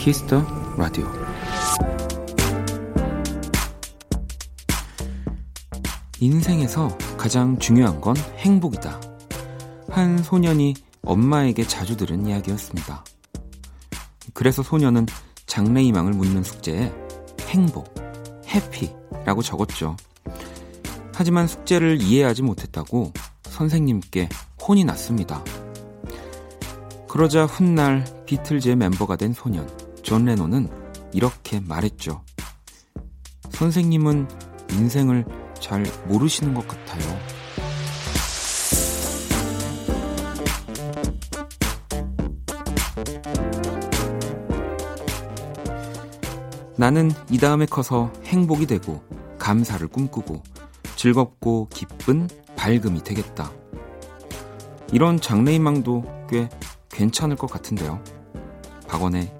Kiss the Radio 인생에서 가장 중요한 건 행복이다. 한 소년이 엄마에게 자주 들은 이야기였습니다. 그래서 소년은 장래희망을 묻는 숙제에 행복, happy라고 적었죠. 하지만 숙제를 이해하지 못했다고 선생님께 혼이 났습니다. 그러자 훗날 비틀즈의 멤버가 된 소년 존 레논은 이렇게 말했죠. 선생님은 인생을 잘 모르시는 것 같아요. 나는 이 다음에 커서 행복이 되고 감사를 꿈꾸고 즐겁고 기쁜 밝음이 되겠다. 이런 장래희망도 꽤 괜찮을 것 같은데요. 박원의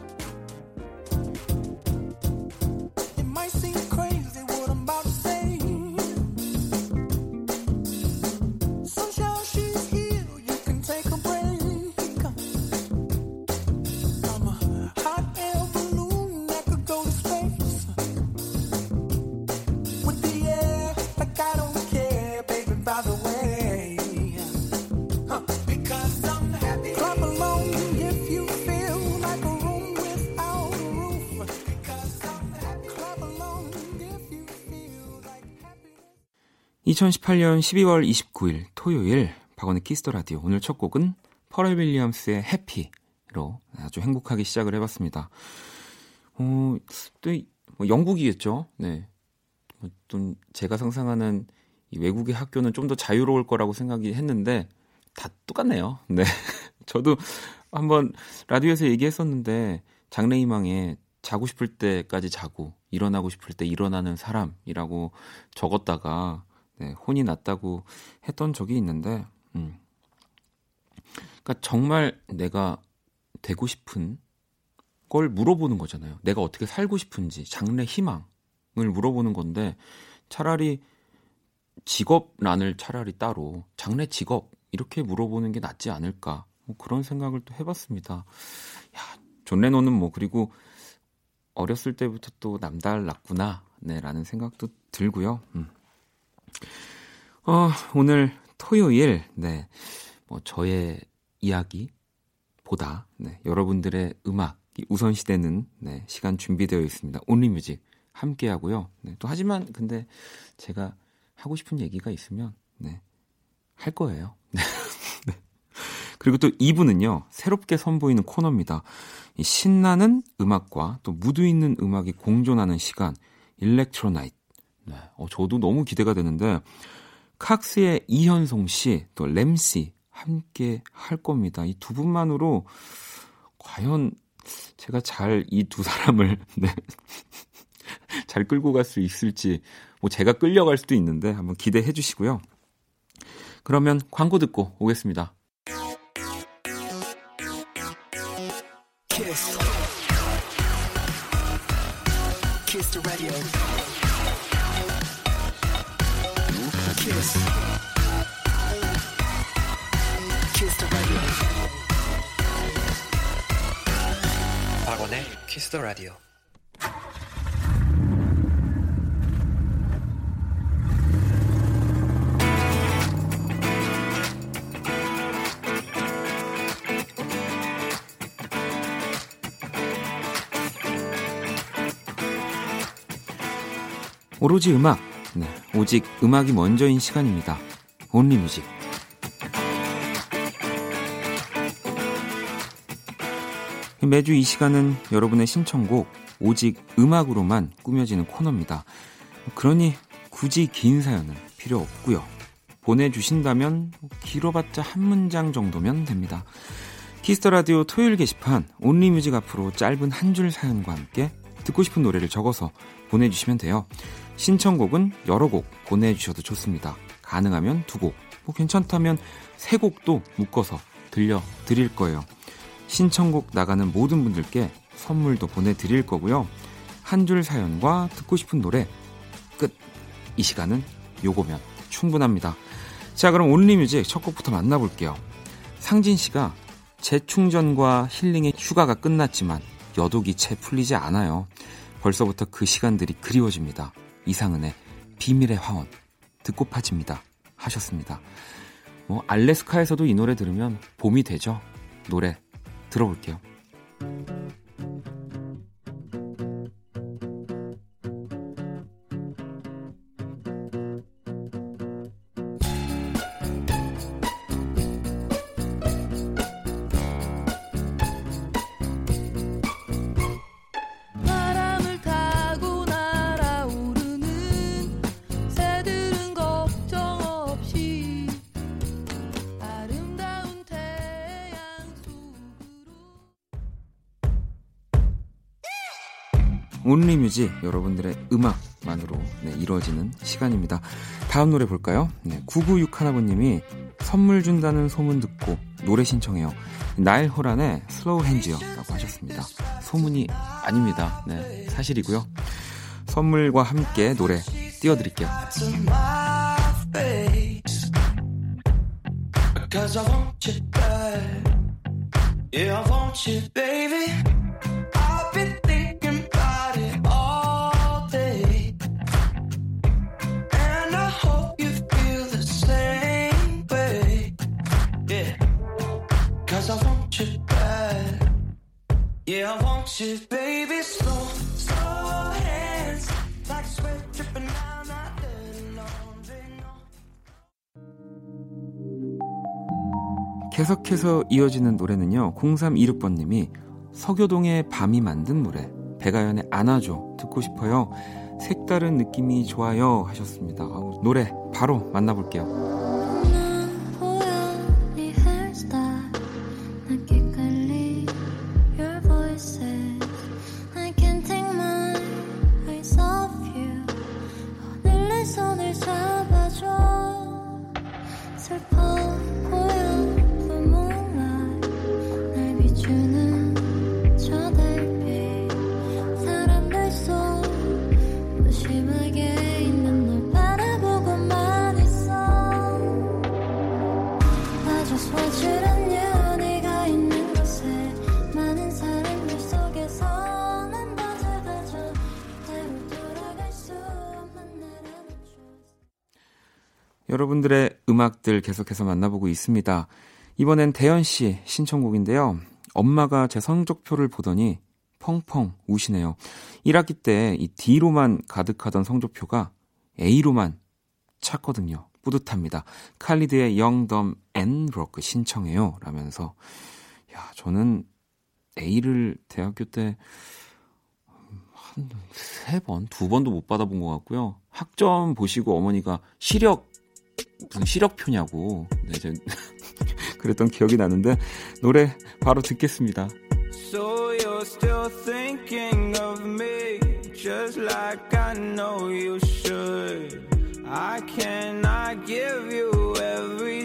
2018년 12월 29일 토요일 박원의 Kiss the Radio 오늘 첫 곡은 퍼렐 윌리엄스의 Happy로 아주 행복하게 시작을 해봤습니다. 어, 또 뭐 영국이겠죠. 네. 뭐좀 제가 상상하는 이 외국의 학교는 좀 더 자유로울 거라고 생각이 했는데 다 똑같네요. 네. 저도 한번 라디오에서 얘기했었는데 장래희망에 자고 싶을 때까지 자고 일어나고 싶을 때 일어나는 사람이라고 적었다가 네, 혼이 났다고 했던 적이 있는데, 음. 그러니까 정말 내가 되고 싶은 걸 물어보는 거잖아요. 내가 어떻게 살고 싶은지, 장래 희망을 물어보는 건데, 차라리 직업란을 차라리 따로, 장래 직업, 이렇게 물어보는 게 낫지 않을까. 뭐 그런 생각을 또 해봤습니다. 야, 존 레논은 뭐, 그리고 어렸을 때부터 또 남달랐구나. 네, 라는 생각도 들고요. 음. 어, 오늘 토요일, 네. 뭐, 저의 이야기보다, 네. 여러분들의 음악이 우선시되는, 네. 시간 준비되어 있습니다. 온리 뮤직 함께 하고요. 네. 또, 하지만, 근데 제가 하고 싶은 얘기가 있으면, 네. 할 거예요. 네. 네. 그리고 또 2부는요, 새롭게 선보이는 코너입니다. 이 신나는 음악과 또 무드 있는 음악이 공존하는 시간, Electro Night. 네. 어, 저도 너무 기대가 되는데, 칵스의 이현송 씨, 또 램 씨 함께 할 겁니다. 이 두 분만으로 과연 제가 잘 이 두 사람을 네. 잘 끌고 갈 수 있을지 뭐 제가 끌려갈 수도 있는데 한번 기대해 주시고요. 그러면 광고 듣고 오겠습니다. Radio. 오로지 음악 네, 오직 음악이 먼저인 시간입니다. 온리 뮤직. 매주 이 시간은 여러분의 신청곡 오직 음악으로만 꾸며지는 코너입니다. 그러니 굳이 긴 사연은 필요 없고요. 보내주신다면 길어봤자 한 문장 정도면 됩니다. Kiss the Radio 토요일 게시판 Only Music 앞으로 짧은 한 줄 사연과 함께 듣고 싶은 노래를 적어서 보내주시면 돼요. 신청곡은 여러 곡 보내주셔도 좋습니다. 가능하면 두 곡, 뭐 괜찮다면 세 곡도 묶어서 들려드릴 거예요. 신청곡 나가는 모든 분들께 선물도 보내드릴 거고요. 한 줄 사연과 듣고 싶은 노래 끝. 이 시간은 요거면 충분합니다. 자, 그럼 온리뮤직 첫 곡부터 만나볼게요. 상진 씨가 재충전과 힐링의 휴가가 끝났지만 여독이 채 풀리지 않아요. 벌써부터 그 시간들이 그리워집니다. 이상은의 비밀의 화원 듣고 파집니다. 하셨습니다. 뭐 알래스카에서도 이 노래 들으면 봄이 되죠. 노래 들어볼게요. Only Music 여러분들의 음악만으로 네, 이루어지는 시간입니다. 다음 노래 볼까요? 네, 9961번님이 선물 준다는 소문 듣고 노래 신청해요. 나일 호란의 Slow Hands요 라고 하셨습니다. 소문이 아닙니다. 네, 사실이고요. 선물과 함께 노래 띄워드릴게요. Cause I want you bad. Yeah, I want you, baby. 계속해서 이어지는 노래는요. 0326번님이 서교동의 밤이 만든 노래 배가연의 안아줘 듣고 싶어요. 색다른 느낌이 좋아요 하셨습니다. 노래 바로 만나볼게요. 여러분들의 음악들 계속해서 만나보고 있습니다. 이번엔 대현 씨 신청곡인데요. 엄마가 제 성적표를 보더니 펑펑 우시네요. 1학기 때 이 D로만 가득하던 성적표가 A로만 찼거든요. 뿌듯합니다. 칼리드의 Young Dumb and Broke 신청해요. 라면서 야, 저는 A를 대학교 때 한 세 번, 두 번도 못 받아본 것 같고요. 학점 보시고 어머니가 시력 무슨 시력표냐고 네, 저, 그랬던 기억이 나는데 노래 바로 듣겠습니다. So you're still thinking of me just like I know you should. I cannot give you everything.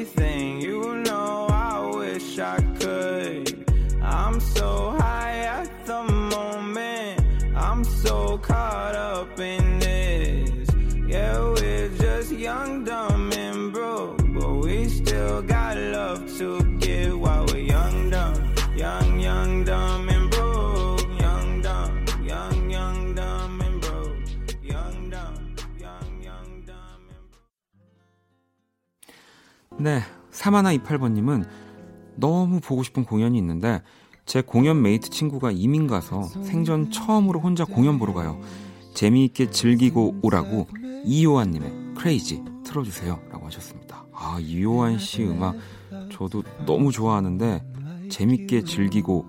네, 3128번님은 너무 보고 싶은 공연이 있는데 제 공연 mate 친구가 이민 가서 생전 처음으로 혼자 공연 보러 가요. 재미있게 즐기고 오라고 이요한님의 Crazy 틀어주세요. 라고 하셨습니다. 아, 이요한 씨 음악 저도 너무 좋아하는데 재밌게 즐기고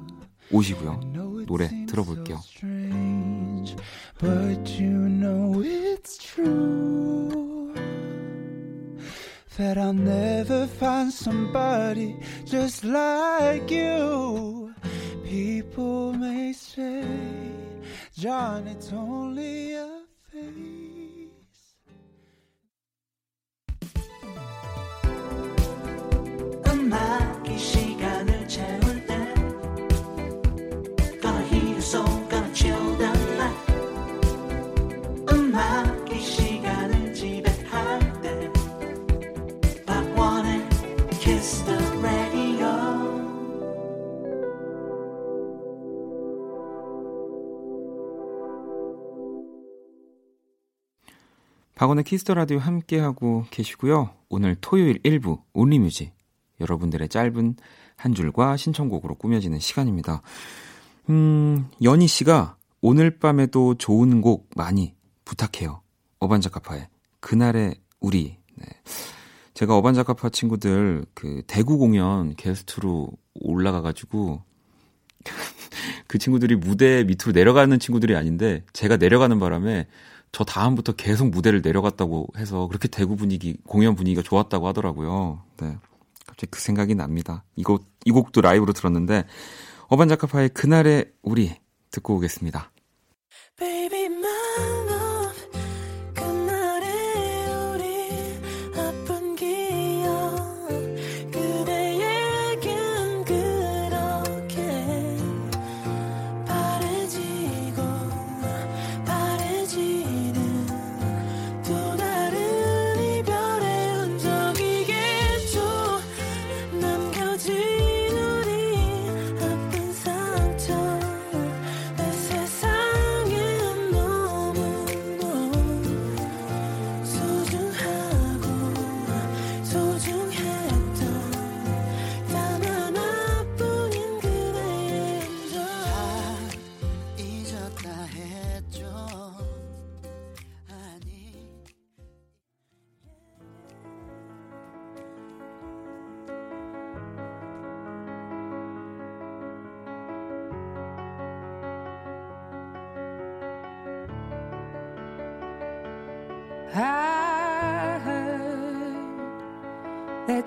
오시고요. 노래 들어볼게요. But you know it's true That I'll never find somebody just like you People may say John, it's only a face. 음악이 시간을 채울 박원의 Kiss the Radio 함께하고 계시고요. 오늘 토요일 1부 Only Music 여러분들의 짧은 한 줄과 신청곡으로 꾸며지는 시간입니다. 음, 연희 씨가 오늘 밤에도 좋은 곡 많이 부탁해요. 어반자카파의 그날의 우리. 네. 제가 어반자카파 친구들 그 대구 공연 게스트로 올라가가지고 그 친구들이 무대 밑으로 내려가는 친구들이 아닌데 제가 내려가는 바람에 저 다음부터 계속 무대를 내려갔다고 해서 그렇게 대구 분위기 공연 분위기가 좋았다고 하더라고요. 네. 갑자기 그 생각이 납니다. 이곡 이 곡도 라이브로 들었는데 어반자카파의 그날의 우리 듣고 오겠습니다. Baby,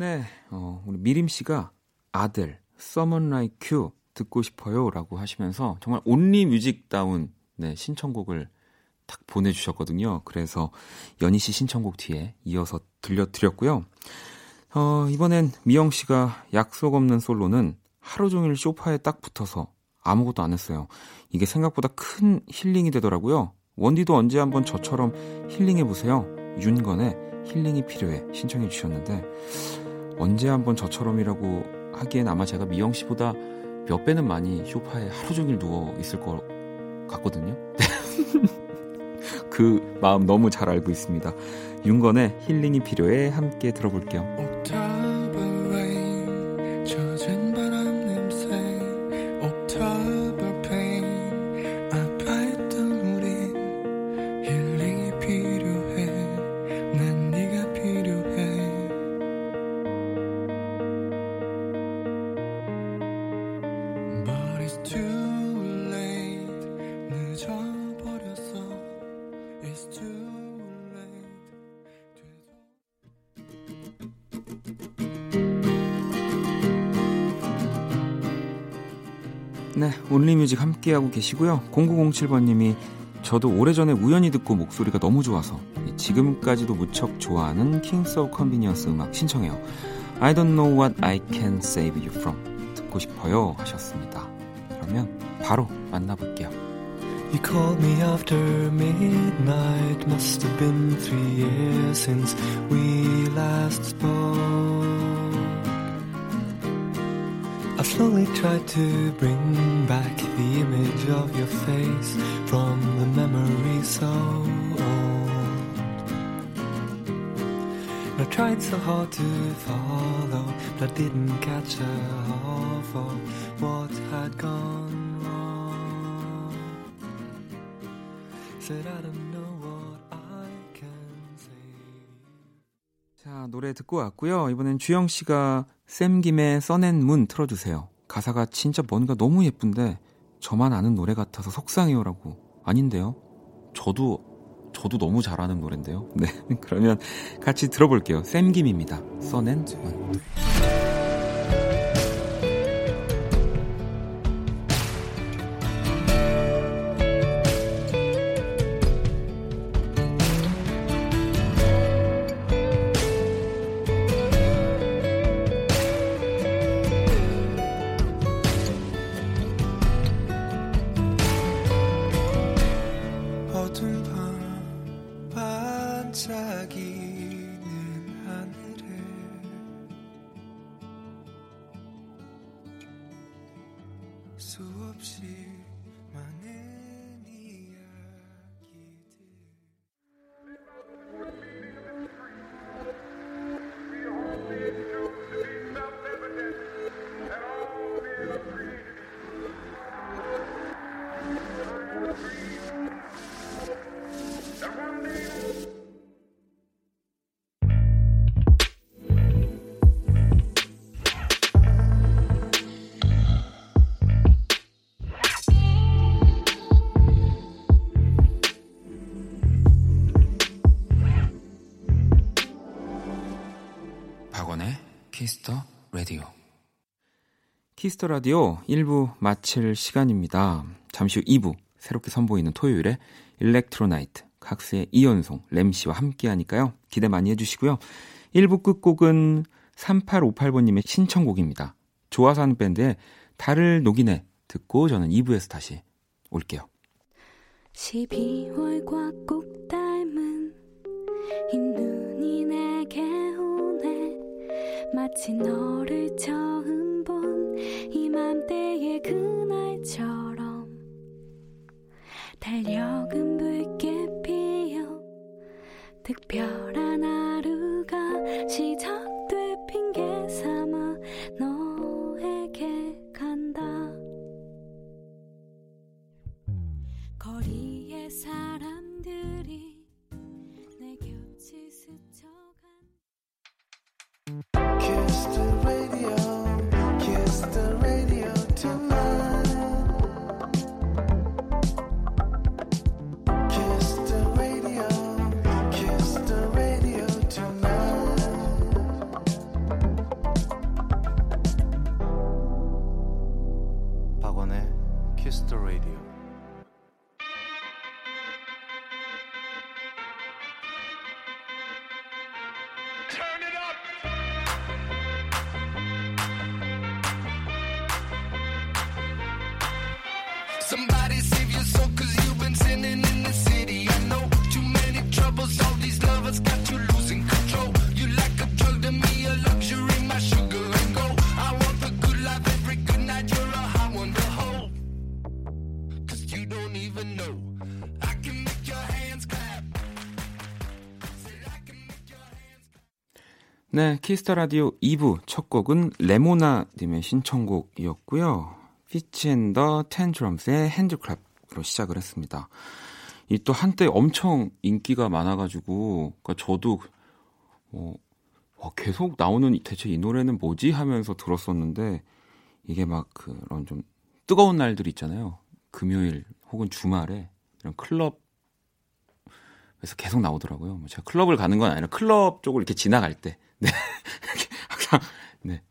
네, 어, 우리 미림 씨가 아델, Someone Like You 듣고 싶어요 라고 하시면서 정말 Only Music다운 네, 신청곡을 딱 보내주셨거든요. 그래서 연희 씨 신청곡 뒤에 이어서 들려드렸고요. 어, 이번엔 미영 씨가 약속 없는 솔로는 하루 종일 쇼파에 딱 붙어서 아무것도 안 했어요. 이게 생각보다 큰 힐링이 되더라고요. 원디도 언제 한번 저처럼 힐링해 보세요. 윤건의 힐링이 필요해 신청해 주셨는데 언제 한번 저처럼이라고 하기엔 아마 제가 미영 씨보다 몇 배는 많이 쇼파에 하루 종일 누워 있을 것 같거든요. 그 마음 너무 잘 알고 있습니다. 윤건의 힐링이 필요해 함께 들어볼게요. 네, only music 함께하고 계시고요. 0907번님이 저도 오래전에 우연히 듣고 목소리가 너무 좋아서 지금까지도 무척 좋아하는 Kings of Convenience 음악 신청해요. I don't know what I can save you from 듣고 싶어요 하셨습니다. 그러면 바로 만나볼게요. You called me after midnight Must have been three years since we last spoke Slowly tried to bring back the image of your face from the memory so old. I tried so hard to follow, but I didn't catch a half of what had gone wrong. Said I don't know what I can say. 자, 노래 듣고 왔고요. 이번엔 주영 씨가 샘 김의 써낸 문 틀어주세요. 가사가 진짜 뭔가 너무 예쁜데 저만 아는 노래 같아서 속상해요라고. 아닌데요? 저도 저도 너무 잘하는 노래인데요. 네, 그러면 같이 들어볼게요. 샘 김입니다. 써낸 문. Kiss the Radio. Kiss the Radio 1부 마칠 시간입니다. 잠시 후 2부 새롭게 선보이는 토요일에 Electro Night 칵스의 이현송 램씨와 함께 하니까요. 기대 많이 해주시고요. 1부 끝곡은 3858번님의 신청곡입니다. 좋아서 하는 밴드의 달을 녹이네 듣고 저는 2부에서 다시 올게요. 12월과 꼭 닮은 마치 너를 처음 본 이맘때의 그날처럼 달력은 붉게 피어 특별한 하루가 시작 네, Kiss the Radio 2부 첫 곡은 레모나 님의 신청곡이었고요. 피치앤더 텐드럼스의 핸드클랩으로 시작을 했습니다. 이 또 한때 엄청 인기가 많아가지고, 그러니까 저도 어, 와, 계속 나오는 대체 이 노래는 뭐지 하면서 들었었는데 이게 막 그런 좀 뜨거운 날들 있잖아요. 금요일 혹은 주말에 이런 클럽에서 계속 나오더라고요. 뭐 제가 클럽을 가는 건 아니라 클럽 쪽을 이렇게 지나갈 때 네. 항상, 네.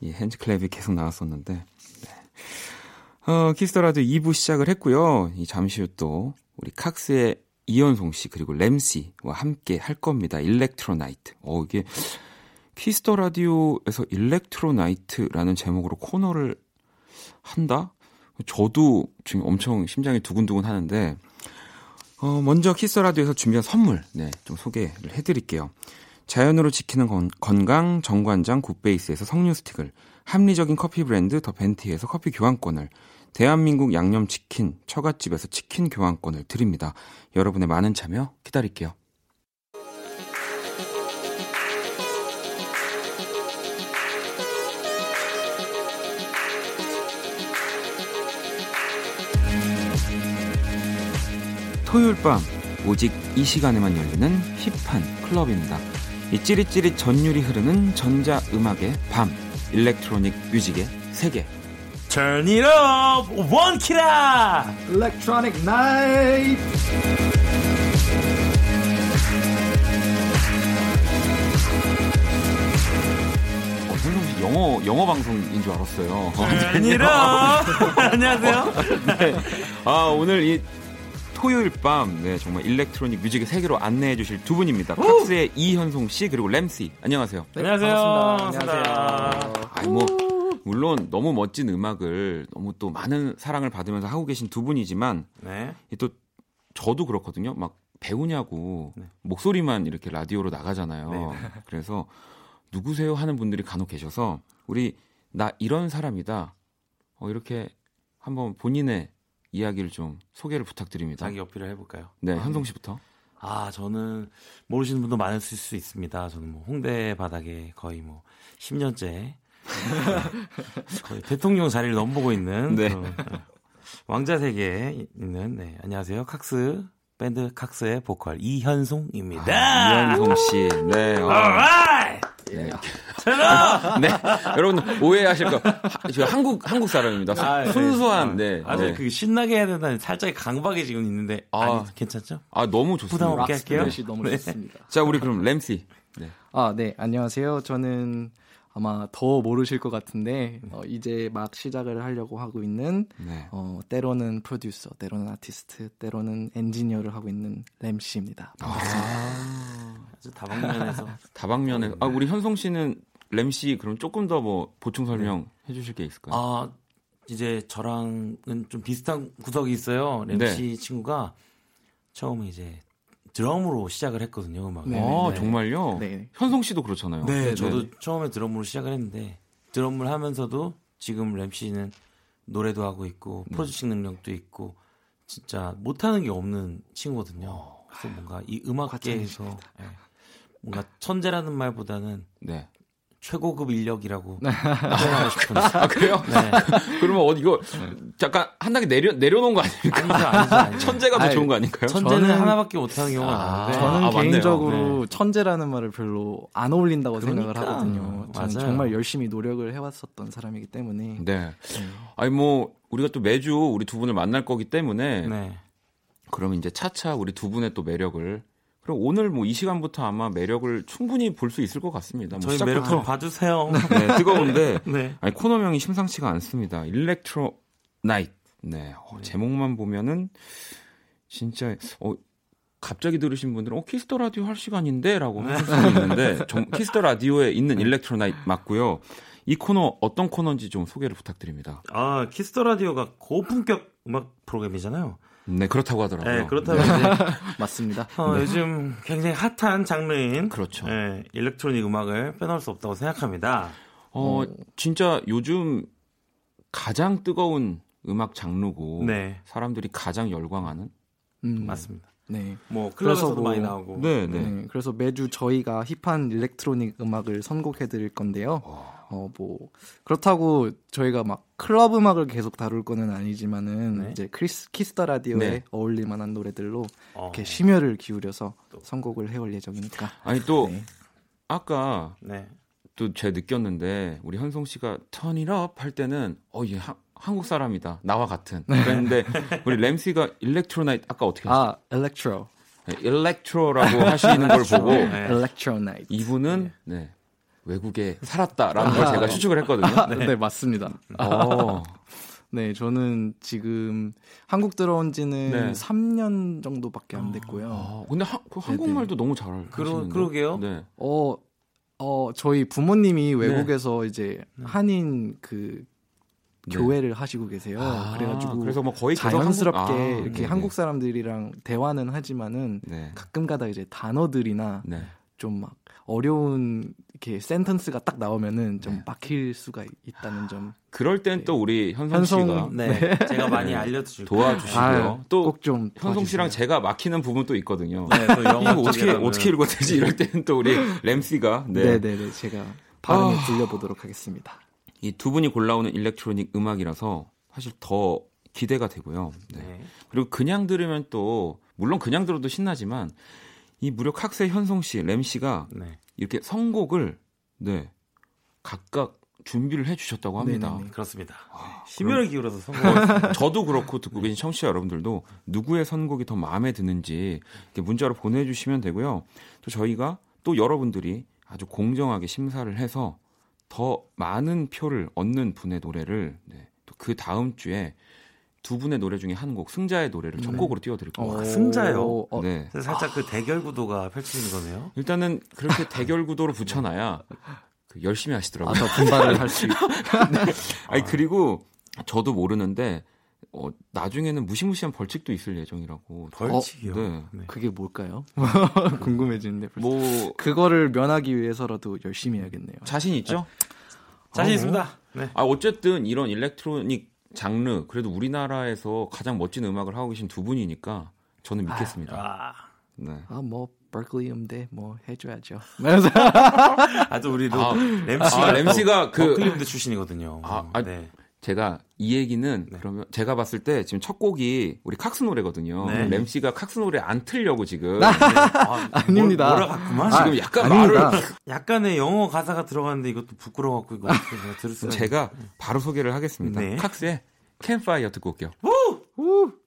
이 HandClap이 계속 나왔었는데, 네. 어, Kiss the Radio 2부 시작을 했고요. 이 잠시 후 또, 우리 칵스의 이현송 씨, 그리고 램 씨와 함께 할 겁니다. Electro Night. 어, 이게, Kiss the Radio에서 Electro Night라는 제목으로 코너를 한다? 저도 지금 엄청 심장이 두근두근 하는데, 어, 먼저 Kiss the Radio에서 준비한 선물, 네, 좀 소개를 해드릴게요. 자연으로 지키는 건, 건강 정관장 굿베이스에서 석류 스틱을, 합리적인 커피 브랜드 더 벤티에서 커피 교환권을, 대한민국 양념치킨 처갓집에서 치킨 교환권을 드립니다. 여러분의 많은 참여 기다릴게요. 토요일 밤 오직 이 시간에만 열리는 힙한 클럽입니다. 이 찌릿찌릿 전율이 흐르는 전자 음악의 밤, 일렉트로닉 뮤직의 세계. Turn it up, one kira. Electronic night. 어, 영어 영어 방송인 줄 알았어요. Turn it up. 안녕하세요. 네. 아 오늘 이 토요일 밤, 네, 정말 일렉트로닉 뮤직의 세계로 안내해 주실 두 분입니다. 칵스의 이현송 씨, 그리고 램씨. 안녕하세요. 네, 안녕하세요. 반갑습니다. 안녕하세요. 아니, 뭐, 물론 너무 멋진 음악을 너무 또 많은 사랑을 받으면서 하고 계신 두 분이지만, 네. 또 저도 그렇거든요. 막 배우냐고 네. 목소리만 이렇게 라디오로 나가잖아요. 네. 그래서 누구세요 하는 분들이 간혹 계셔서 우리 나 이런 사람이다. 어, 이렇게 한번 본인의 이야기를 좀 소개를 부탁드립니다. 자기 어필을 해볼까요? 네, 현송 씨부터. 아, 저는 모르시는 분도 많으실 수 있습니다. 저는 뭐 홍대 바닥에 거의 뭐 10년째 거의 대통령 자리를 넘보고 있는 네. 네. 왕자 세계에 있는 네, 안녕하세요. 칵스 밴드 칵스의 보컬 이현송입니다. 이현송 씨. 네. 어, Alright! 네. 네. 여러분 오해하실 거. 하- 저 한국 한국 사람입니다. 수- 아, 네. 순수한 네. 아주 네. 그 신나게 해야 된다는 살짝 강박이 지금 있는데 아. 아, 니 괜찮죠? 아, 너무 좋습니다. 부담 없게 할게요. 락스플래시 너무 네. 좋습니다. 자, 우리 그럼 램씨. 네. 아, 네. 안녕하세요. 저는 아마 더 모르실 것 같은데 어, 이제 막 시작을 하려고 하고 있는 네. 어, 때로는 프로듀서, 때로는 아티스트, 때로는 엔지니어를 하고 있는 램 씨입니다. 아주 다 방면에서 다방면에 아, 우리 현송 씨는 램씨 그럼 조금 더 뭐 보충 설명 해 주실 게 있을까요? 아 이제 저랑은 좀 비슷한 구석이 있어요. 램씨 네. 친구가 처음에 이제 드럼으로 시작을 했거든요. 음악. 네, 아, 네. 정말요? 네. 현송 씨도 그렇잖아요. 네, 저도 처음에 드럼으로 시작을 했는데 드럼을 하면서도 지금 램씨는 노래도 하고 있고 네. 프로듀싱 능력도 있고 진짜 못하는 게 없는 친구거든요. 그래서 뭔가 이 음악계에서 예, 뭔가 천재라는 말보다는 네. 최고급 인력이라고 표현하고 싶은. 아, 그래요? 네. 그러면 어디 이거 잠깐 한 단계 내려 내려놓은 거 아닙니까? 아니죠, 아니죠, 아니죠. 천재가 더 아니, 좋은 거 아닐까요? 천재는 저는- 하나밖에 못하는 경우가 아, 많은데 저는 아. 개인적으로 천재라는 말을 별로 안 어울린다고 그러니까. 생각을 하거든요. 저는 맞아요. 정말 열심히 노력을 해왔었던 사람이기 때문에 네. 아니 뭐 우리가 또 매주 우리 두 분을 만날 거기 때문에 네. 그러면 이제 차차 우리 두 분의 또 매력을 그럼 오늘 뭐 이 시간부터 아마 매력을 충분히 볼 수 있을 것 같습니다. 뭐 저희 매력 좀 봐주세요. 네, 뜨거운데 네. 아니 코너명이 심상치가 않습니다. Electro Night. 네. 어, 제목만 보면은 진짜 어 갑자기 들으신 분들은 어 Kiss the Radio 할 시간인데라고 하실 수 있는데 정, Kiss the Radio에 있는 Electro Night 맞고요. 이 코너 어떤 코너인지 좀 소개를 부탁드립니다. 아 Kiss the Radio가 고품격 음악 프로그램이잖아요. 네, 그렇다고 하더라고요. 네, 그렇다고 네. 이제 맞습니다. 어, 요즘 굉장히 핫한 장르인 그렇죠. 네, electronic 음악을 빼놓을 수 없다고 생각합니다. 어, 진짜 요즘 가장 뜨거운 음악 장르고 네, 사람들이 가장 열광하는 음, 맞습니다. 네. 뭐 그래서 클럽에서도 뭐- 많이 나오고. 네, 네. 네, 그래서 매주 저희가 hip한 electronic 음악을 선곡해 드릴 건데요. 어. 어, 뭐 그렇다고 저희가 막 클럽 음악을 계속 다룰 거는 아니지만은 네. 이제 크리스 Kiss the Radio에 네. 어울릴 만한 노래들로 어, 이렇게 심혈을 기울여서 선곡을 해올 예정이니까. 아니 또 네. 아까 네. 또 제가 느꼈는데 우리 현송 씨가 turn it up 할 때는 어얘 한국 사람이다 나와 같은 그랬는데 우리 램 씨가 Electro Night 아까 어떻게 하셨어요? 아, electro. electro라고 하시는 걸 보고 네. 엘렉트로 나이트. 이분은 네 외국에 살았다라는 걸 제가 추측을 했거든요. 네. 맞습니다. 어, 네, 저는 지금 한국 들어온 지는 네. 3년 정도밖에 안 됐고요. 아, 근데 하, 그 한국말도 너무 잘 그러-. 그러게요. 네. 어, 어, 저희 부모님이 외국에서 이제 한인 그 네. 교회를 하시고 계세요. 아, 그래가지고 그래서 뭐 거의 자연스럽게 한국- 아, 이렇게. 한국 사람들이랑 대화는 하지만은 네. 가끔가다 이제 단어들이나 네. 좀 막 어려운 이렇게 센텐스가 딱 나오면은 좀 네. 막힐 수가 있다는 점 그럴 땐 또 우리 현성 현성- 씨가 네. 제가 많이 네. 알려드릴게요. 도와주시고요. 또 꼭좀 현성 씨랑 제가 막히는 부분 또 있거든요. 네, 또 영어 이거 어떻게. 어떻게 읽어야 되지? 이럴 때는 또 우리 램 씨가 네, 네. 네, 네. 제가 발음을 아. 들려보도록 하겠습니다. 이 두 분이 골라오는 일렉트로닉 음악이라서 사실 더 기대가 되고요. 네. 네. 그리고 그냥 들으면 또 물론 그냥 들어도 신나지만 이 무려 학생 현성 씨, 램 씨가 네. 이렇게 선곡을 네 각각 준비를 해주셨다고 합니다. 네네네. 그렇습니다. 아, 심혈을 기울여서 성공. 저도 그렇고 듣고 계신 청취자 여러분들도 누구의 선곡이 더 마음에 드는지 이렇게 문자로 보내주시면 되고요. 또 저희가 또 여러분들이 아주 공정하게 심사를 해서 더 많은 표를 얻는 분의 노래를 네, 또 그 다음 주에 두 분의 노래 중에 한 곡 승자의 노래를 첫 곡으로 띄워드릴 겁니다. 어, 승자요? 어, 네. 살짝 그 대결 구도가 펼쳐지는 거네요. 일단은 그렇게 대결 구도로 붙여놔야 그 열심히 아, 하시더라고요. 더 분발을 할 수 있. 아니 그리고 저도 모르는데 어, 나중에는 무시무시한 벌칙도 있을 예정이라고. 벌칙이요. 네. 네. 그게 뭘까요? 궁금해지는데. 벌써. 뭐 그거를 면하기 위해서라도 열심히 해야겠네요. 자신 있죠? 자신 아, 있습니다. 네. 아 어쨌든 이런 일렉트로닉 장르 그래도 우리나라에서 가장 멋진 음악을 하고 계신 두 분이니까 저는 믿겠습니다. 아, 네. 아 뭐 버클리 음대 뭐 해줘야죠. 아또 우리도 아, 램씨가 아, 램씨가 그- 버클리 음대 출신이거든요. 아, 아, 네. 제가 이 얘기는 네. 그러면 제가 봤을 때 지금 첫 곡이 우리 칵스 노래거든요. 네. 램 씨가 칵스 노래 안 틀려고 지금 네. 아, 아닙니다. 뭘, 뭐라 갔구만. 지금 약간 아닙니다. 말을 약간의 영어 가사가 들어갔는데 이것도 부끄러워 갖고 이거 어떻게 내가 들을 수가 제가 바로 소개를 하겠습니다. 네. 칵스의 캠파이어 듣고 올게요. 잠들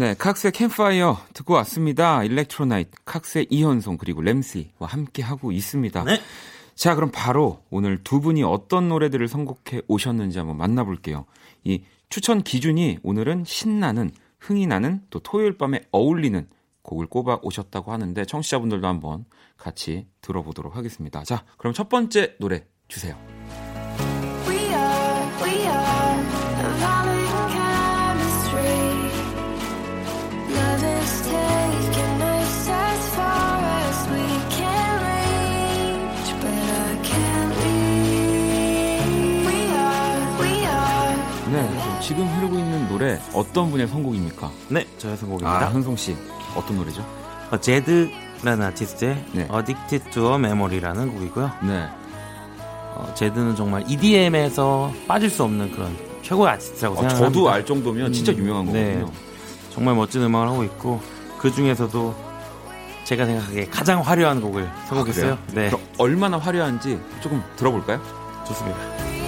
네, 칵스의 캠파이어 듣고 왔습니다. 일렉트로나이트, 칵스의 이현송 그리고 램씨와 함께 하고 있습니다. 네. 자, 그럼 바로 오늘 두 분이 어떤 노래들을 선곡해 오셨는지 한번 만나볼게요. 이 추천 기준이 오늘은 신나는, 흥이 나는 또 토요일 밤에 어울리는 곡을 꼽아 오셨다고 하는데 청취자분들도 한번 같이 들어보도록 하겠습니다. 자, 그럼 첫 번째 노래 주세요. 노래 어떤 분의 선곡입니다. 네, 저의 아, 선곡입니다. 흥송 씨 어떤 노래죠? 어, 제드라는 아티스트의 네. Addicted to a Memory라는 곡이고요. 네, 어, 제드는 정말 EDM에서 빠질 수 없는 그런 최고의 아티스트라고 어, 생각합니다. 저도 알 정도면 진짜 유명한 네. 거거든요. 정말 멋진 음악을 하고 있고 그 중에서도 제가 생각하기에 가장 화려한 곡을 선곡했어요. 그래요? 네, 얼마나 화려한지 조금 들어볼까요? 좋습니다.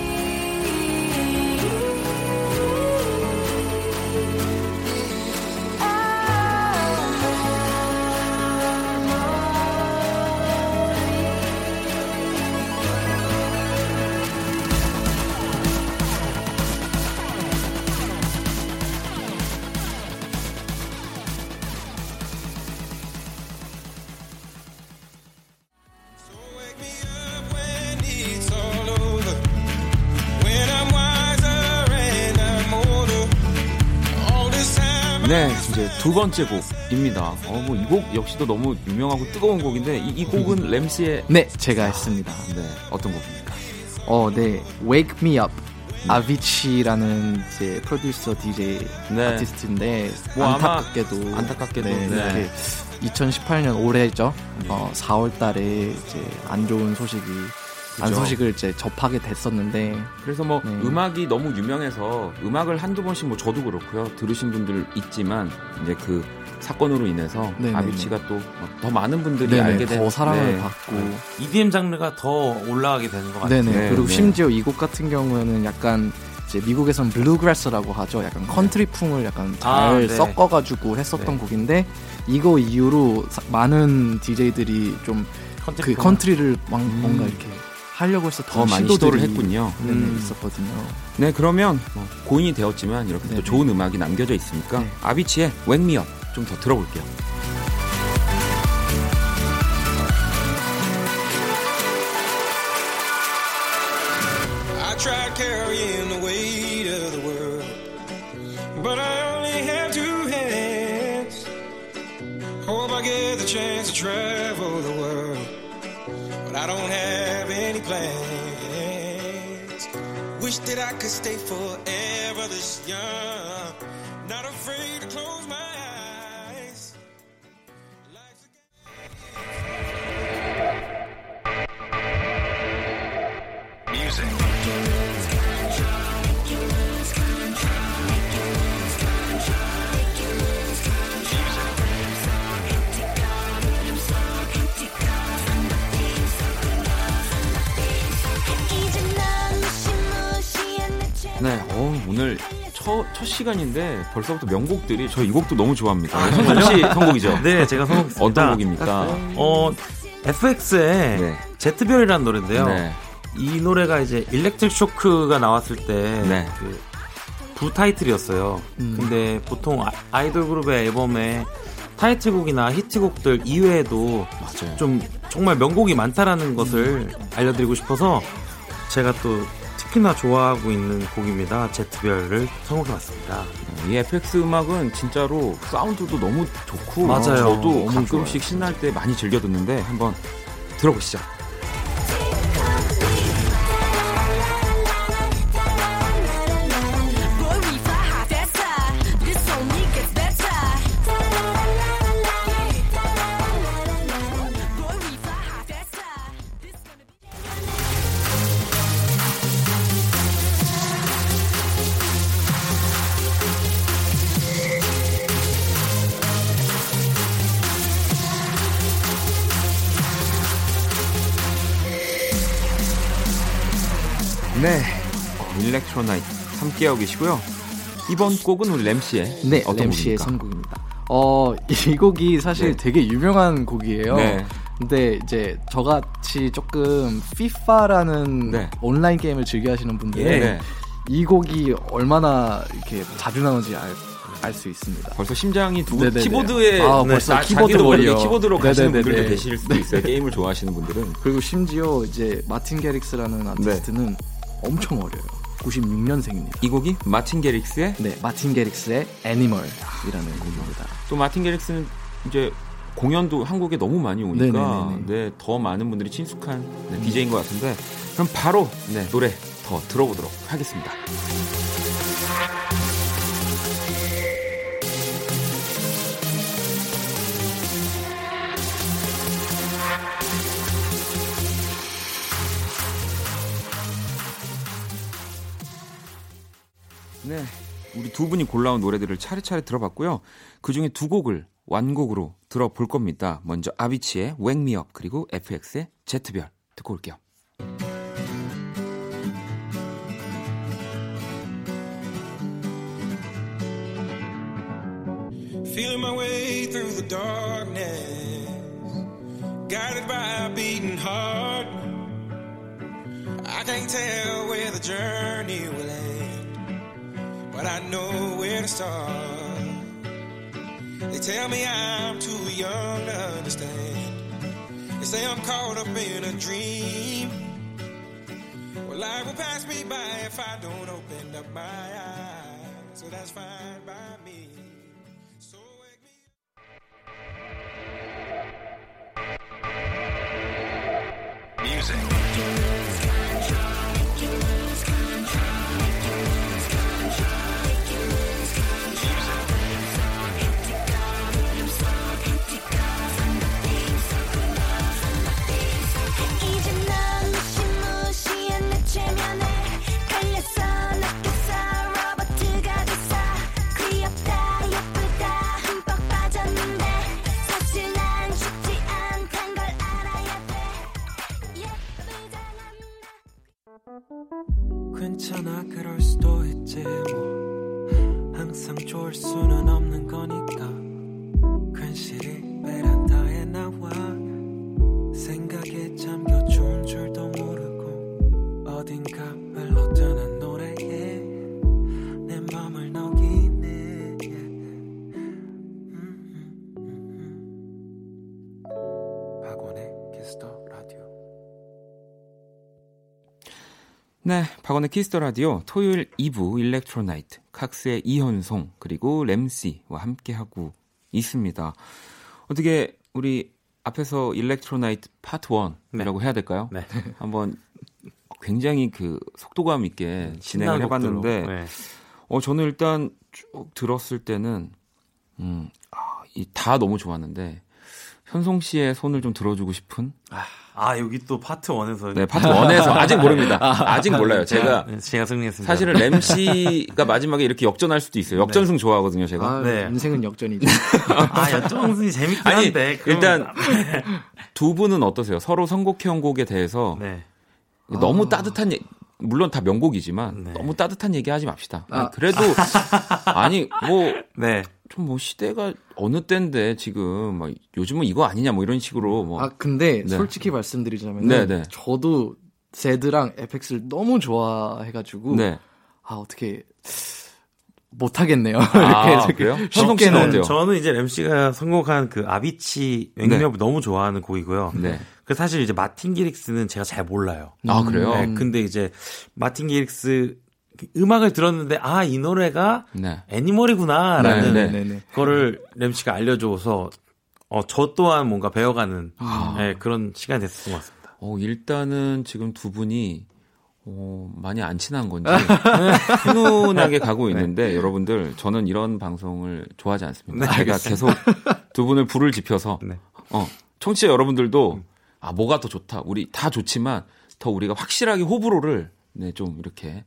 두 번째 곡입니다. 어, 뭐 이 곡 역시도 너무 유명하고 뜨거운 곡인데 이, 이 곡은 램씨의 네, 제가 했습니다. 네, 어떤 곡입니까? 어, 네. Wake Me Up. 아비치라는 이제 프로듀서 DJ 네. 아티스트인데 뭐 안타깝게도 안타깝게도, 네, 네. 이렇게 2018년 올해죠. 어, 4월 달에 이제 안 좋은 소식이 안 소식을 이제 접하게 됐었는데 그래서 뭐 네. 음악이 너무 유명해서 음악을 한두 번씩 뭐 저도 그렇고요. 들으신 분들 있지만 이제 그 사건으로 인해서 네네네. Avicii가 또 더 많은 분들이 네네, 알게 된더 사랑을 네. 받고 EDM 장르가 더 올라가게 되는 것 같아요. 네네 네, 그리고 네. 심지어 이 곡 같은 경우에는 약간 이제 미국에선 bluegrass라고 하죠. 약간 country풍을 약간 잘 아, 네. 섞어가지고 했었던 네. 곡인데 이거 이후로 사- 많은 DJ들이 좀그 country country를 막 음. 뭔가 이렇게 하려고 더 했었던 많이 시도를 했군요. 음. 있었거든요. 네, 그러면 뭐 고인이 되었지만 이렇게 또 네네. 좋은 음악이 남겨져 있으니까 네. 아비치의 Wake Me Up 좀 더 들어볼게요. I Wish that I could stay forever this young, not afraid to close 오늘 첫, 첫 시간인데 벌써부터 명곡들이 저 이 곡도 너무 좋아합니다. 현성 씨 선곡이죠? 네, 제가 선곡했습니다. 어떤 곡입니까? 어, FX의 네. 제트별이라는 노래인데요. 네. 이 노래가 이제 일렉트릭 쇼크가 나왔을 때 네. 그 부 타이틀이었어요. 음. 근데 보통 아- 아이돌 그룹의 앨범에 타이틀곡이나 히트곡들 이외에도 맞아요. 좀 정말 명곡이 많다라는 것을 알려드리고 싶어서 제가 또 특히나 좋아하고 있는 곡입니다. 제트별을 선곡해봤습니다. 어, 이 FX 음악은 진짜로 사운드도 너무 좋고 맞아요. 저도 가끔씩 신날 때 많이 즐겨 듣는데 한번 들어보시죠. Electro Night 함께 하고 계시고요. 이번 곡은 우리 램씨의 네, 곡입니까? 선곡입니다. 어, 이 곡이 사실 네. 되게 유명한 곡이에요. 네. 근데 이제 저같이 조금 FIFA라는 네. 온라인 게임을 즐겨 하시는 분들은 네. 이 곡이 얼마나 이렇게 자주 나오는지 알수 있습니다. 벌써 심장이 두고 네네네. 키보드에 아, 네, 벌써 자- 키보드 걸려. 키보드로 가시는 네네네네. 분들도 계실 수도 있어요. 게임을 좋아하시는 분들은. 그리고 심지어 이제 Martin Garrix라는 아티스트는 엄청 어려요. 96년생입니다. 이 곡이 Martin Garrix의 네, Martin Garrix의 Animal이라는 곡입니다. 또 Martin Garrix는 이제 공연도 한국에 너무 많이 오니까 네네네네. 네, 더 많은 분들이 친숙한 네, DJ인 것 같은데 그럼 바로 네, 노래 더 들어보도록 하겠습니다. 네, 우리 두 분이 골라온 노래들을 차례차례 들어봤고요. 그 중에 두 곡을 완곡으로 들어볼 겁니다. 먼저 아비치의 Wake Me Up 그리고 FX의 제트별 듣고 올게요. But I know where to start. They tell me I'm too young to understand. They say I'm caught up in a dream. Well, life will pass me by if I don't open up my eyes. So that's fine by me. 괜찮아 그럴 수도 있지 뭐. 항상 좋을 수는 없는 거니까. 괜시리 베란다에 나와 박원의 Kiss the Radio 토요일 2부 Electro Night 칵스의 이현송 그리고 램씨와 함께 하고 있습니다. 어떻게 우리 앞에서 Electro Night part 1이라고 해야 될까요? 네. 한번 굉장히 그 속도감 있게 진행을 신나는 해봤는데. 네. 어 저는 일단 쭉 들었을 때는 음, 아, 이다 너무 좋았는데 현송 씨의 손을 좀 들어주고 싶은 아 여기 또 파트 1에서 네 파트 1에서 아직 모릅니다. 아직 몰라요. 제가 네, 제가 승리했습니다. 사실은 램 씨가 마지막에 이렇게 역전할 수도 있어요. 역전승 좋아하거든요, 제가. 아, 네. 인생은 역전이죠. 아 여정승이 재밌긴 아니, 한데 그럼- 일단 두 분은 어떠세요? 서로 선곡해온 곡에 대해서 네. 너무 따뜻한 얘 물론 다 명곡이지만 네. 너무 따뜻한 얘기 하지 맙시다. 아. 그래도 아니 뭐 네. 좀 뭐 시대가 어느 때인데 지금 막 요즘은 이거 아니냐 뭐 이런 식으로 뭐 아 근데 네. 솔직히 말씀드리자면 네, 네. 저도 제드랑 에펙스를 너무 좋아해가지고 네. 아 어떻게 못 하겠네요. 아, 이렇게 그래요? 어때요? 저는 이제 램 씨가 선곡한 그 아비치 맹렬 너무 좋아하는 곡이고요. 네. 그 사실 이제 마틴 기릭스는 제가 잘 몰라요. 아, 그래요? 네, 근데 이제 마틴 기릭스 음악을 들었는데 아 이 노래가 네. 애니멀이구나라는 네, 네, 네. 거를 램 씨가 알려줘서 어, 저 또한 뭔가 배워가는 아. 네, 그런 시간이 됐었던 것 같습니다. 어, 일단은 지금 두 분이 어, 많이 안 친한 건지 훈훈하게 가고 있는데 여러분들 저는 이런 방송을 좋아하지 않습니다. 네, 제가 계속 두 분을 불을 지펴서 네. 어, 청취자 여러분들도 아 뭐가 더 좋다. 우리 다 좋지만 더 우리가 확실하게 호불호를 네, 좀 이렇게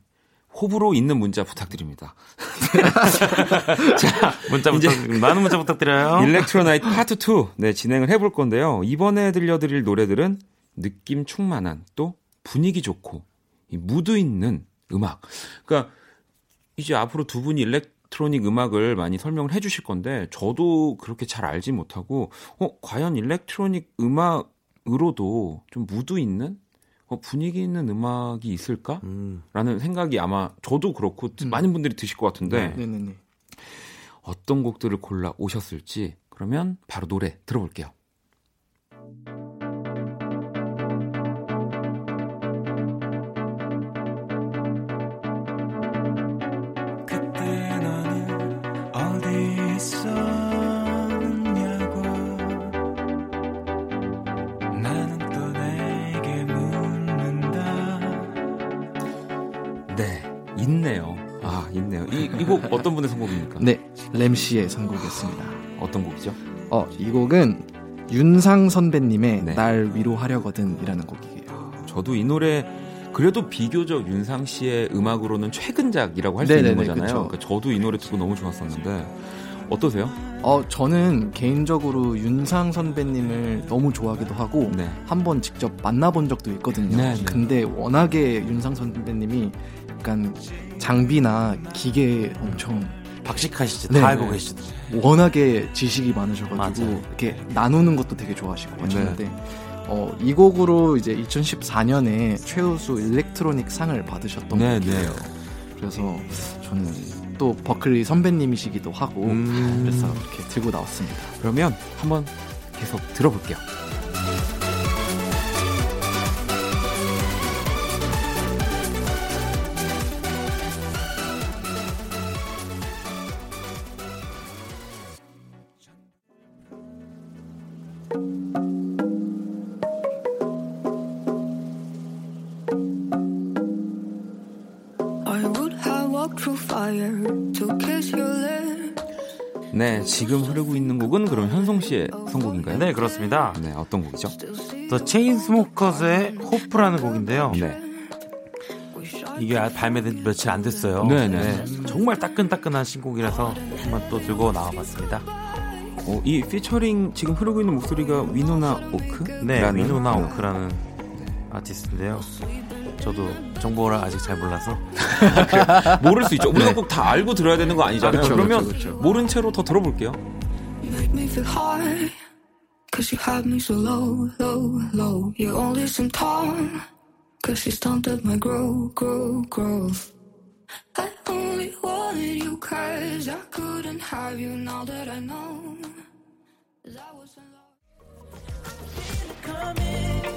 호불호 있는 문자 부탁드립니다. 자, 문자 부탁, 많은 문자 부탁드려요. Electro Night part 2 네, 진행을 해볼 건데요. 이번에 들려드릴 노래들은 느낌 충만한 또 분위기 좋고 이 무드 있는 음악. 그러니까 이제 앞으로 두 분이 electronic 음악을 많이 설명을 해 주실 건데 저도 그렇게 잘 알지 못하고 어 과연 electronic 음악으로도 좀 무드 있는 어, 분위기 있는 음악이 있을까? 음. 라는 생각이 아마 저도 그렇고 많은 분들이 드실 것 같은데 네 네 네. 어떤 곡들을 골라 오셨을지 그러면 바로 노래 들어볼게요. 이이곡 어떤 분의 선곡입니까? 네, 램씨의 선곡이었습니다. 어떤 곡이죠? 어, 이 곡은 윤상 선배님의 네. 날 위로하려거든이라는 곡이에요. 저도 이 노래 그래도 비교적 윤상 씨의 음악으로는 최근작이라고 할 수 있는 거잖아요. 그쵸. 그러니까 저도 이 노래 듣고 너무 좋았었는데 어떠세요? 어, 저는 개인적으로 윤상 선배님을 너무 좋아하기도 하고 네. 한번 직접 만나본 적도 있거든요. 네, 네. 근데 워낙에 윤상 선배님이 약간 장비나 기계 엄청 박식하시죠. 네, 다 알고 네. 계시죠. 워낙에 지식이 많으셔가지고 맞아요. 이렇게 나누는 것도 되게 좋아하시고 하셨는데 네. 어, 이 곡으로 이제 2014년에 최우수 일렉트로닉 상을 받으셨던 네, 곡이에요. 그래서 저는 또 버클리 선배님이시기도 하고 음. 그래서 이렇게 들고 나왔습니다. 그러면 한번 계속 들어볼게요. 지금 흐르고 있는 곡은 그럼 현송 씨의 선곡인가요? 네, 그렇습니다. 네, 어떤 곡이죠? 더 체인스모커스의 호프라는 곡인데요. 네. 이게 아- 발매된 며칠 안 됐어요. 네, 네. 정말 따끈따끈한 신곡이라서 한번 또 들고 나와봤습니다. 어, 이 피처링 지금 흐르고 있는 목소리가 위노나 오크? 네, 위노나 그- 오크라는 아티스트인데요. 저도 정보를 아직 잘 몰라서 모를 수 있죠. 우리가 꼭다 알고 들어야 되는 거 아니잖아요. 그쵸, 그러면 그쵸, 그쵸. 모른 채로 더 들어볼게요. Make me feel high. Cause you had me so low, low, low. You only seem tall. Cause you stunted my grow, grow, growth. I only wanted you cause I couldn't have you now that I know. that I was in love. 너무 계속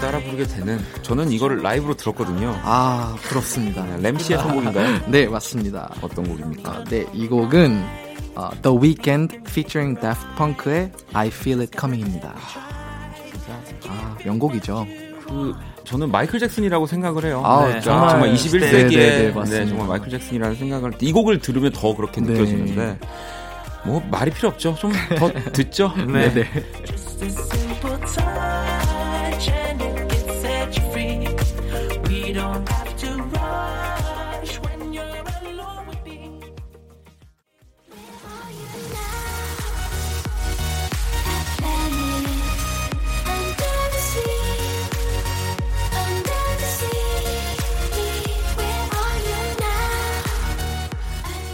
따라 부르게 되는. 저는 이거를 라이브로 들었거든요. 아 부럽습니다. 네, 램씨의 선곡인가요? 네 맞습니다. 어떤 곡입니까? 아, 네, 이 곡은 어, The Weeknd featuring Daft Punk의 I Feel It Coming입니다. 아, 명곡이죠. 그 저는 마이클 잭슨이라고 생각을 해요. 아, 네, 정말- 정말, 네, 21세기에 네, 네, 네, 맞습니다. 정말 마이클 잭슨이라는 생각을 이 곡을 들으면 더 그렇게 네. 느껴지는데 뭐 말이 필요 없죠. 좀 더 듣죠. 네. 네.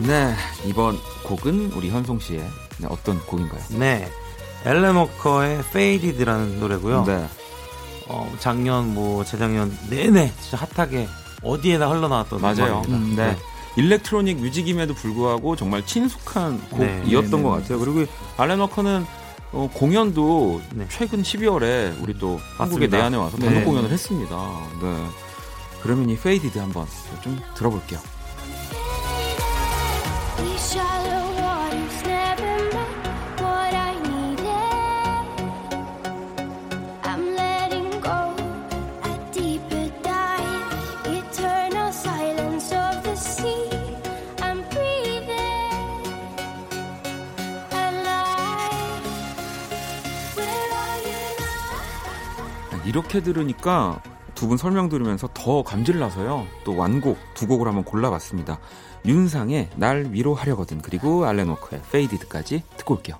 네, 네 이번 곡은 우리 현송 씨의 네, 어떤 곡인가요? 네. 엘렌 워커의 Faded라는 노래고요. 네. 어, 작년 뭐 재작년 내내 진짜 핫하게 어디에나 흘러나왔던 맞아요. 음악입니다. 음, 네. electronic music임에도 불구하고 정말 친숙한 네. 곡이었던 네, 네, 것 네. 같아요. 그리고 알렌 워커는 어, 공연도 네. 최근 12월에 우리 또 한국의 맞습니다. 내한에 와서 네. 단독 공연을 했습니다. 네. 그러면 이 페이디드 한번 좀 들어볼게요. 이렇게 들으니까 두 분 설명 들으면서 더 감질나서요. 또 완곡 두 곡을 한번 골라봤습니다. 윤상의 날 위로하려거든 그리고 알렌 워커의 페이디드까지 듣고 올게요.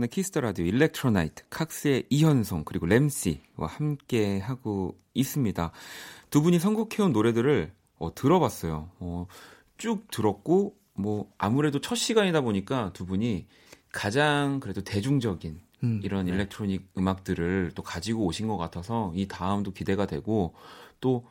네, 박원의 Kiss the Radio Electro Night 칵스의 이현송 그리고 램씨와 함께 하고 있습니다. 두 분이 선곡해온 노래들을 어, 들어봤어요. 어, 쭉 들었고 뭐 아무래도 첫 시간이다 보니까 두 분이 가장 그래도 대중적인 음, 이런 electronic 음악들을 또 가지고 오신 것 같아서 이 다음도 기대가 되고 또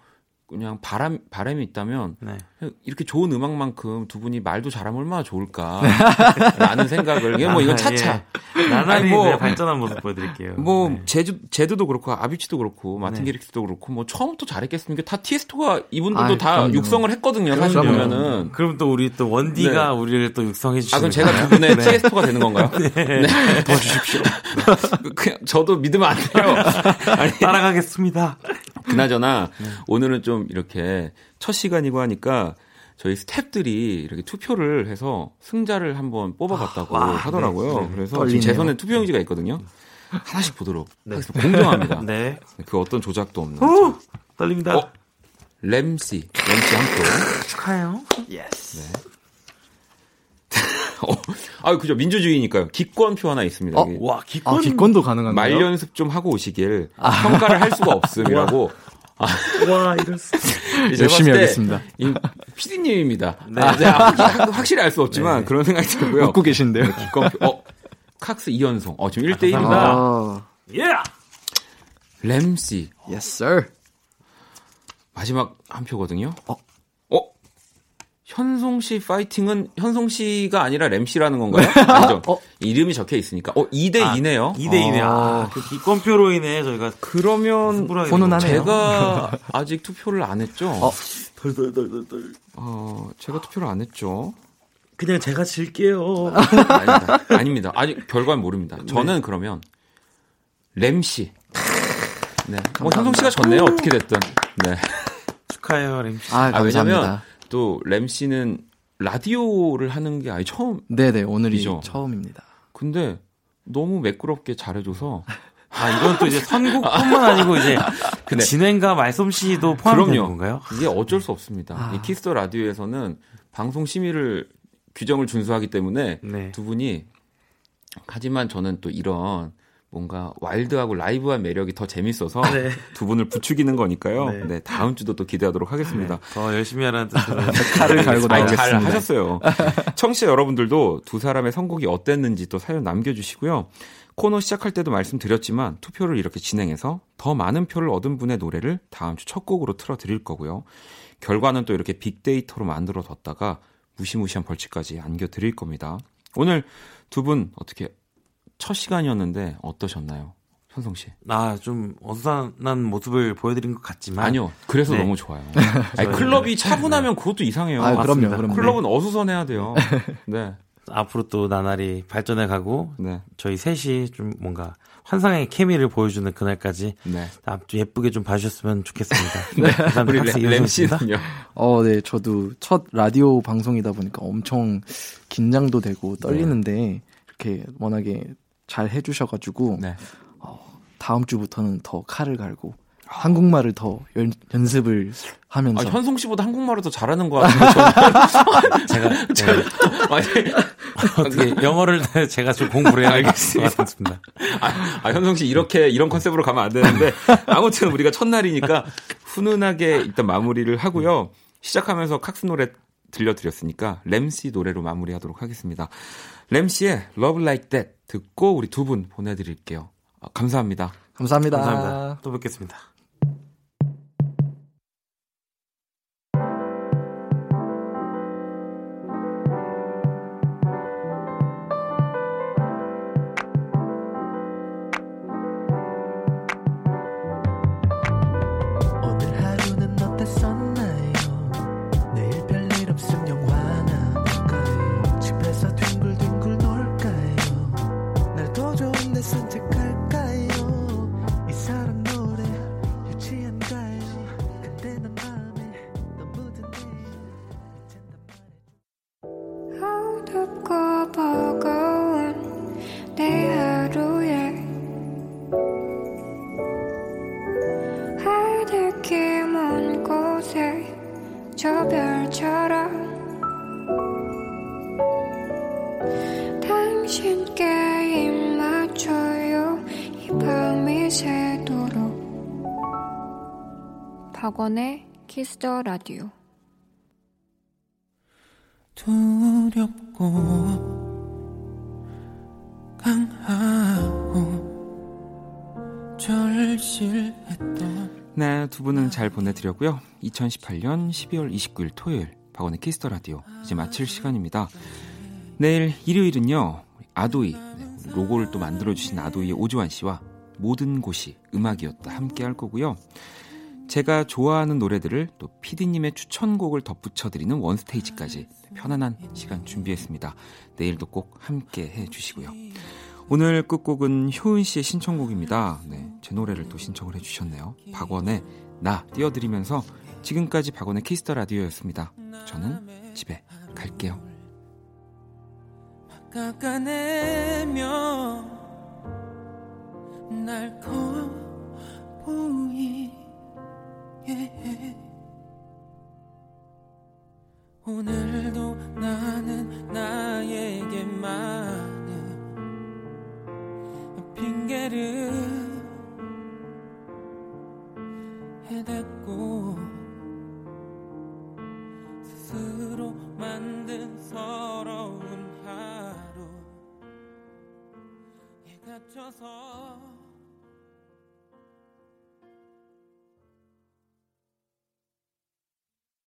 그냥 바람 바람이 있다면 네. 이렇게 좋은 음악만큼 두 분이 말도 잘하면 얼마나 좋을까라는 생각을 이게 뭐 이건 차차 예. 나날이 아니, 뭐- 네, 발전한 모습 보여드릴게요. 뭐 네. 제주 제드도 그렇고 아비치도 그렇고 마틴 네. 게릭스도 그렇고 뭐 처음부터 잘했겠습니까? 다 티에스토가 이분들도 아이, 다 그럼요. 육성을 했거든요. 사실 그럼요. 보면은 그럼 또 우리 또 원디가 우리를 또 육성해 주시는 아 그럼 제가 두 분의 티에스토가 되는 건가요? 네. 도와주십시오. 그냥 저도 믿으면 안 돼요. 아니 따라가겠습니다. 그나저나 오늘은 좀 이렇게 첫 시간이고 하니까 저희 스탭들이 이렇게 투표를 해서 승자를 한번 뽑아봤다고 와, 하더라고요. 네, 네. 그래서 떨리네요. 지금 제 손에 투표용지가 있거든요. 하나씩 보도록 하겠습니다. 공정합니다. 네. 그 어떤 조작도 없는. 오! 떨립니다. 어? 램씨, 램씨 한 표. 축하해요. 어, 아, 그죠. 민주주의니까요. 기권표 하나 있습니다. 어? 와, 기권. 아, 기권도 가능한가요? 말 연습 좀 하고 오시길 평가를 할 수가 없음이라고 와, 이럴 수. 이제 열심히 하겠습니다. 이 PD님입니다. 네. 아, 확- 확실히 알 수 없지만 네. 그런 생각이 들고요. 웃고 계신데요. 기권표. 어, 칵스 이연송. 어, 지금 1대 1입니다. 아, 예! 램씨. yes sir. 마지막 한 표거든요. 어? 어? 현송 씨 파이팅은 현송 씨가 아니라 램 씨라는 건가요? 아니죠. 어? 이름이 적혀 있으니까. 어, 2대 2네요. 2대 2네요. 아. 아, 그 기권표로 인해 저희가 그러면 승부를 훈훈하네요. 제가 아직 투표를 안 했죠. 어. 덜덜덜덜덜. 어, 제가 투표를 안 했죠. 그냥 제가 질게요. 아닙니다. 아닙니다. 아직 결과는 모릅니다. 저는 그러면 램 씨. 네. 뭐 현송 씨가 졌네요. 어떻게 됐든. 네. 축하해요, 램 씨. 아, 아, 왜냐면 감사합니다. 또 램 씨는 라디오를 하는 게 아예 처음. 네네, 오늘이 이죠. 처음입니다. 근데 너무 매끄럽게 잘해줘서. 아, 이건 또 이제 선곡뿐만 아니고 이제 근데 진행과 말솜씨도 그럼요. 건가요? 이게 어쩔 수 없습니다. 아. 이 Kiss the Radio에서는 방송 심의를 규정을 준수하기 때문에 네. 두 분이 하지만 저는 또 이런 뭔가 와일드하고 라이브한 매력이 더 재밌어서 네. 두 분을 부추기는 거니까요. 네. 네. 다음 주도 또 기대하도록 하겠습니다. 더 열심히 하라는 뜻으로 칼을 갈고 아니, 나오겠습니다. 잘 하셨어요. 청취자 여러분들도 두 사람의 선곡이 어땠는지 또 사연 남겨주시고요. 코너 시작할 때도 말씀드렸지만 투표를 이렇게 진행해서 더 많은 표를 얻은 분의 노래를 다음 주 첫 곡으로 틀어드릴 거고요. 결과는 또 이렇게 빅데이터로 만들어 뒀다가 무시무시한 벌칙까지 안겨드릴 겁니다. 오늘 두 분 어떻게 첫 시간이었는데 어떠셨나요? 현성 씨. 아, 좀 어수선한 모습을 보여드린 것 같지만 아니요. 그래서 네. 너무 좋아요. 아니, 클럽이 차분하면 그것도 이상해요. 아, 그럼요. 그럼요. 클럽은 어수선해야 돼요. 네. 앞으로 또 나날이 발전해 가고 네. 저희 셋이 좀 뭔가 환상의 케미를 보여주는 그날까지 네. 예쁘게 좀 봐주셨으면 좋겠습니다. 네. 감사합니다. 우리 램. 씨는요? 어, 네, 저도 첫 라디오 방송이다 보니까 엄청 긴장도 되고 떨리는데 이렇게 워낙에 잘 해주셔가지고 네. 다음 주부터는 더 칼을 갈고 한국말을 더 연, 연습을 하면서 아, 현송 씨보다 한국말을 더 잘하는 것 같은데 제가 네, 저는 아니, 어떻게 영어를 제가 좀 공부를 해야 알겠습니다. 아, 아, 현성 씨 이렇게 이런 컨셉으로 가면 안 되는데 아무튼 우리가 첫날이니까 훈훈하게 일단 마무리를 하고요. 시작하면서 칵스 노래 들려드렸으니까 램씨 노래로 마무리하도록 하겠습니다. 램씨의 Love Like That 듣고 우리 두 분 보내드릴게요. 아, 감사합니다. 감사합니다. 감사합니다. 또 뵙겠습니다. 박원의 Kiss the Radio 두렵고 강하고 절실했던 네, 두 분은 잘 보내드렸고요. 2018년 12월 29일 토요일 박원의 Kiss the Radio 이제 마칠 시간입니다. 내일 일요일은요 아도이 네, 로고를 또 만들어주신 아도이의 오주환 씨와 모든 곳이 음악이었다 함께 할 거고요. 제가 좋아하는 노래들을 또 PD님의 추천곡을 덧붙여드리는 원스테이지까지 편안한 시간 준비했습니다. 내일도 꼭 함께 해주시고요. 오늘 끝곡은 효은 씨의 신청곡입니다. 네, 제 노래를 또 신청을 해주셨네요. 박원의 나 띄워드리면서 지금까지 박원의 Kiss the Radio였습니다. 저는 집에 갈게요. 깎아내며 날해 오늘도 나는 나에게 많은 핑계를 해댔고 스스로 만든 서러운 하루 에 갇혀서